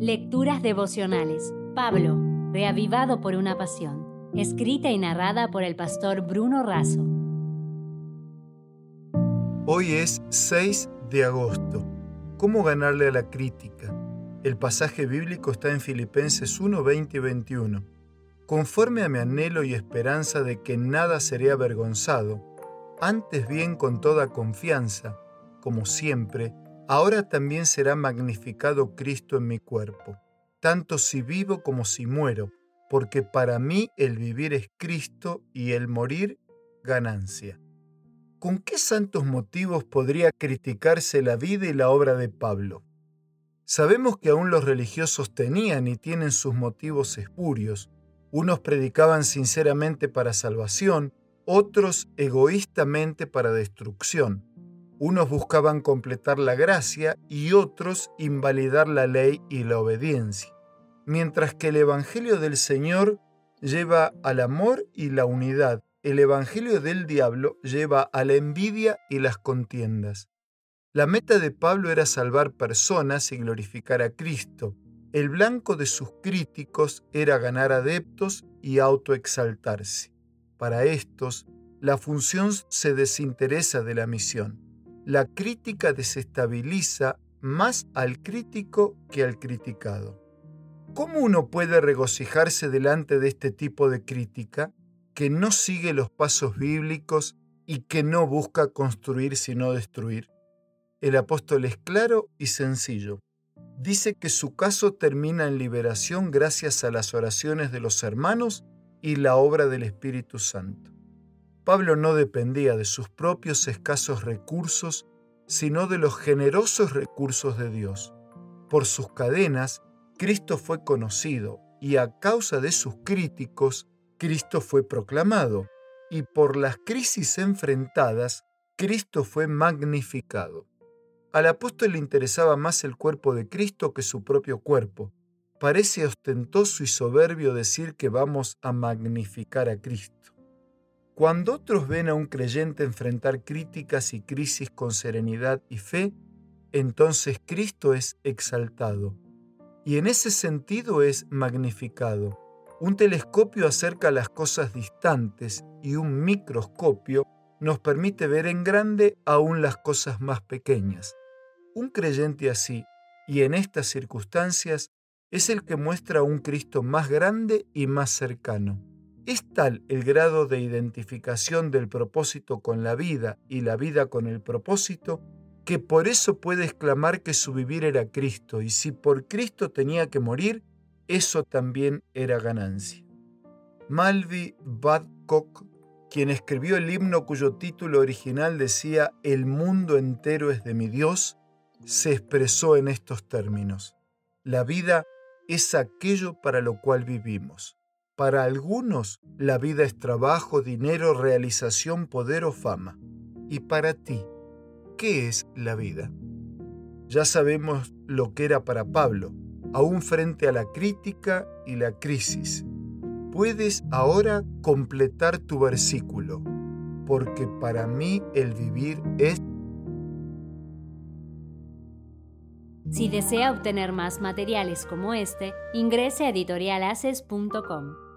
Lecturas devocionales. Pablo, reavivado por una pasión. Escrita y narrada por el pastor Bruno Razo. Hoy es 6 de agosto. ¿Cómo ganarle a la crítica? El pasaje bíblico está en Filipenses 1, 20 y 21. Conforme a mi anhelo y esperanza de que nada seré avergonzado, antes bien con toda confianza, como siempre, ahora también será magnificado Cristo en mi cuerpo, tanto si vivo como si muero, porque para mí el vivir es Cristo y el morir ganancia. ¿Con qué santos motivos podría criticarse la vida y la obra de Pablo? Sabemos que aún los religiosos tenían y tienen sus motivos espurios. Unos predicaban sinceramente para salvación, otros egoístamente para destrucción. Unos buscaban completar la gracia y otros invalidar la ley y la obediencia. Mientras que el Evangelio del Señor lleva al amor y la unidad, el Evangelio del diablo lleva a la envidia y las contiendas. La meta de Pablo era salvar personas y glorificar a Cristo. El blanco de sus críticos era ganar adeptos y autoexaltarse. Para estos, la función se desinteresa de la misión la crítica desestabiliza más al crítico que al criticado. ¿Cómo uno puede regocijarse delante de este tipo de crítica que no sigue los pasos bíblicos y que no busca construir sino destruir? El apóstol es claro y sencillo. Dice que su caso termina en liberación gracias a las oraciones de los hermanos y la obra del Espíritu Santo. Pablo no dependía de sus propios escasos recursos, sino de los generosos recursos de Dios. Por sus cadenas, Cristo fue conocido y a causa de sus críticos, Cristo fue proclamado, y por las crisis enfrentadas, Cristo fue magnificado. Al apóstol le interesaba más el cuerpo de Cristo que su propio cuerpo. Parece ostentoso y soberbio decir que vamos a magnificar a Cristo. Cuando otros ven a un creyente enfrentar críticas y crisis con serenidad y fe, entonces Cristo es exaltado. Y en ese sentido es magnificado. Un telescopio acerca las cosas distantes y un microscopio nos permite ver en grande aún las cosas más pequeñas. Un creyente así, y en estas circunstancias, es el que muestra a un Cristo más grande y más cercano. Es tal el grado de identificación del propósito con la vida y la vida con el propósito que por eso puede exclamar que su vivir era Cristo y si por Cristo tenía que morir, eso también era ganancia. Malvi Badcock, quien escribió el himno cuyo título original decía El mundo entero es de mi Dios, se expresó en estos términos. La vida es aquello para lo cual vivimos. Para algunos, la vida es trabajo, dinero, realización, poder o fama. Y para ti, ¿qué es la vida? Ya sabemos lo que era para Pablo, aún frente a la crítica y la crisis. Puedes ahora completar tu versículo, porque para mí el vivir es... Si desea obtener más materiales como este, ingrese a editorialaces.com.